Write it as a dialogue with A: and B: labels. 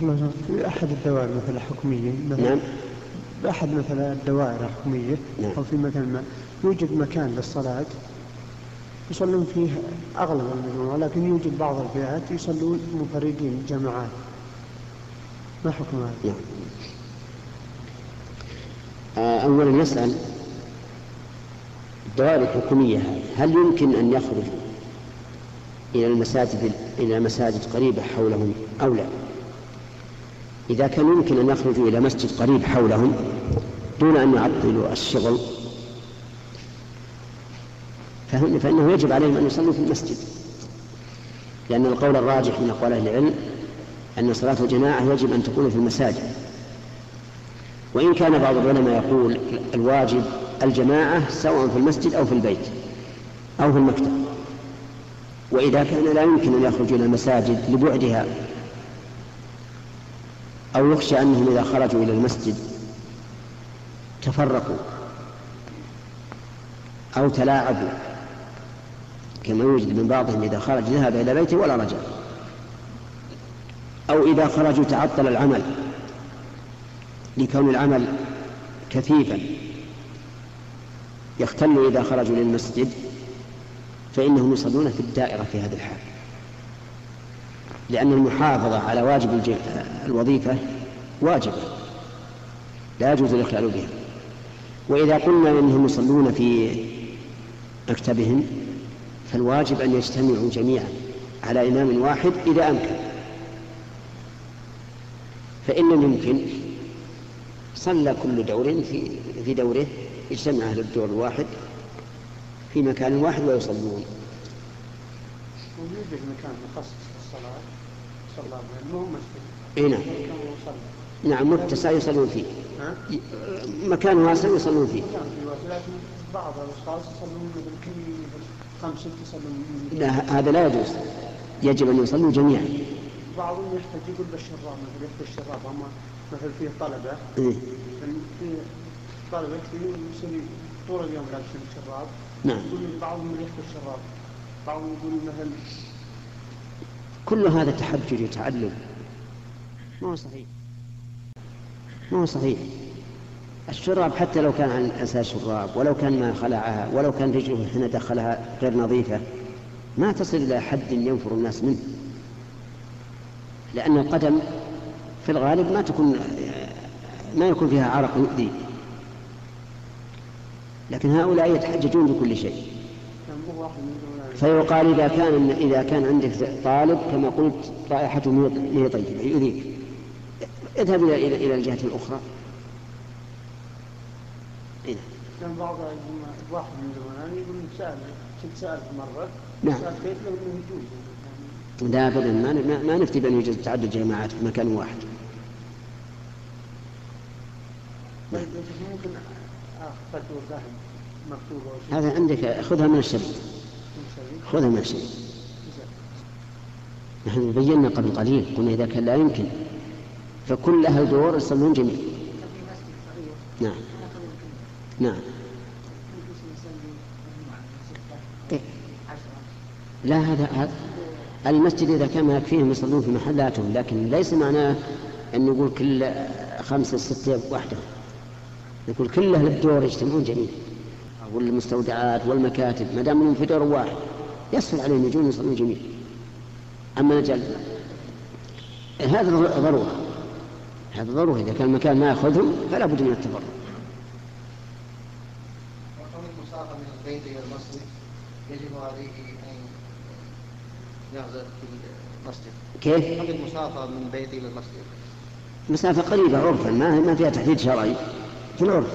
A: في أحد الدوائر مثلا حكومية مثلا
B: نعم
A: بأحد مثلا الدوائر الحكومية
B: نعم.
A: أو في مثلا ما يوجد مكان للصلاة يصلون فيه أغلب المجموعة ولكن يوجد بعض الفئات يصلون منفردين جماعات ما حكم هذا؟
B: نعم آه، أولا نسأل الدوائر الحكومية هذه هل يمكن أن يخرجوا إلى المساجد إلى مساجد قريبة حولهم أو لا؟ إذا كان يمكن أن يخرجوا إلى مسجد قريب حولهم دون أن يعطلوا الشغل فإنه يجب عليهم أن يصلوا في المسجد. لأن القول الراجح من أقوال أهل العلم أن صلاة الجماعة يجب أن تكون في المساجد. وإن كان بعض العلماء يقول الواجب الجماعة سواء في المسجد أو في البيت أو في المكتب. وإذا كان لا يمكن أن يخرجوا إلى المساجد لبعدها أو يخشى أنهم إذا خرجوا إلى المسجد تفرقوا أو تلاعبوا كما يوجد من بعضهم إذا خرج ذهب إلى بيته ولا رجع أو إذا خرجوا تعطل العمل لكون العمل كثيفا يختل إذا خرجوا للمسجد فإنهم يصلون في الدائرة في هذا الحال. لأن المحافظة على واجب الوظيفة واجبة. لا يجوز الإخلال بها. وإذا قلنا إنهم يصلون في مكتبهم فالواجب أن يجتمعوا جميعا على إمام واحد إذا أمكن. فإن يمكن صلى كل دور في في دوره يجتمع أهل الدور الواحد في مكان واحد ويصلون.
A: ويوجد مكان مخصص للصلاة صلى مو مسجد.
B: اي نعم. نعم متسع يصلون فيه. مكان واسع يصلون فيه.
A: لكن بعض الأشخاص يصلون مثل كل خمس ست يصلون
B: لا هذا لا يجوز. يجب أن يصلوا جميعا.
A: بعضهم يحتاج يقول بالشراب مثل يحتاج الشراب هم مثل فيه طلبة.
B: إيه؟
A: في طلبة كثير يصير طول اليوم لابسين الشراب.
B: نعم.
A: يقول بعضهم يحتاج الشراب. بعضهم يقول مثلا
B: كل هذا تحجر يتعلم ما هو صحيح. ما هو صحيح. الشراب حتى لو كان عن أساس شراب ولو كان ما خلعها ولو كان رجله حين دخلها غير نظيفة ما تصل إلى حد ينفر الناس منه. لأن القدم في الغالب ما تكون ما يكون فيها عرق يؤذي. لكن هؤلاء يتحججون بكل شيء. فيقال إذا كان إذا كان عندك طالب كما قلت رائحته مي طيبة يؤذيك اذهب إلى إلى إلى الجهة الأخرى
A: إيه. كان بعض واحد من زمان يقول سأل كنت سألت مرة
B: نعم
A: سألت إنه يجوز
B: لا ابدا ما ما نفتي بأن يوجد تعدد جماعات في مكان واحد.
A: طيب ممكن أخذ مكتوبة
B: هذا عندك خذها من الشريط. خذها من الشريط. نحن بينا قبل قليل قلنا إذا كان لا يمكن فكل أهل دور يصلون جميعا. نعم. نعم. لا هذا هذا المسجد إذا كان ما يكفيهم يصلون في محلاتهم لكن ليس معناه أن نقول كل خمسة ستة وحده نقول كل أهل الدور يجتمعون جميعا والمستودعات والمكاتب ما دام إنهم في دور واحد يسهل عليهم يجون يصلون جميعا أما نجعل هذا ضرورة هذا ضرورة إذا كان المكان ما يأخذهم فلا بد من
C: المسافة من البيت إلى المسجد يجب عليه يعزل في المسجد.
B: كيف؟
C: المسافة من بيتي إلى المسجد؟
B: مسافة قريبة عرفا ما ما فيها تحديد شرعي. في العرف.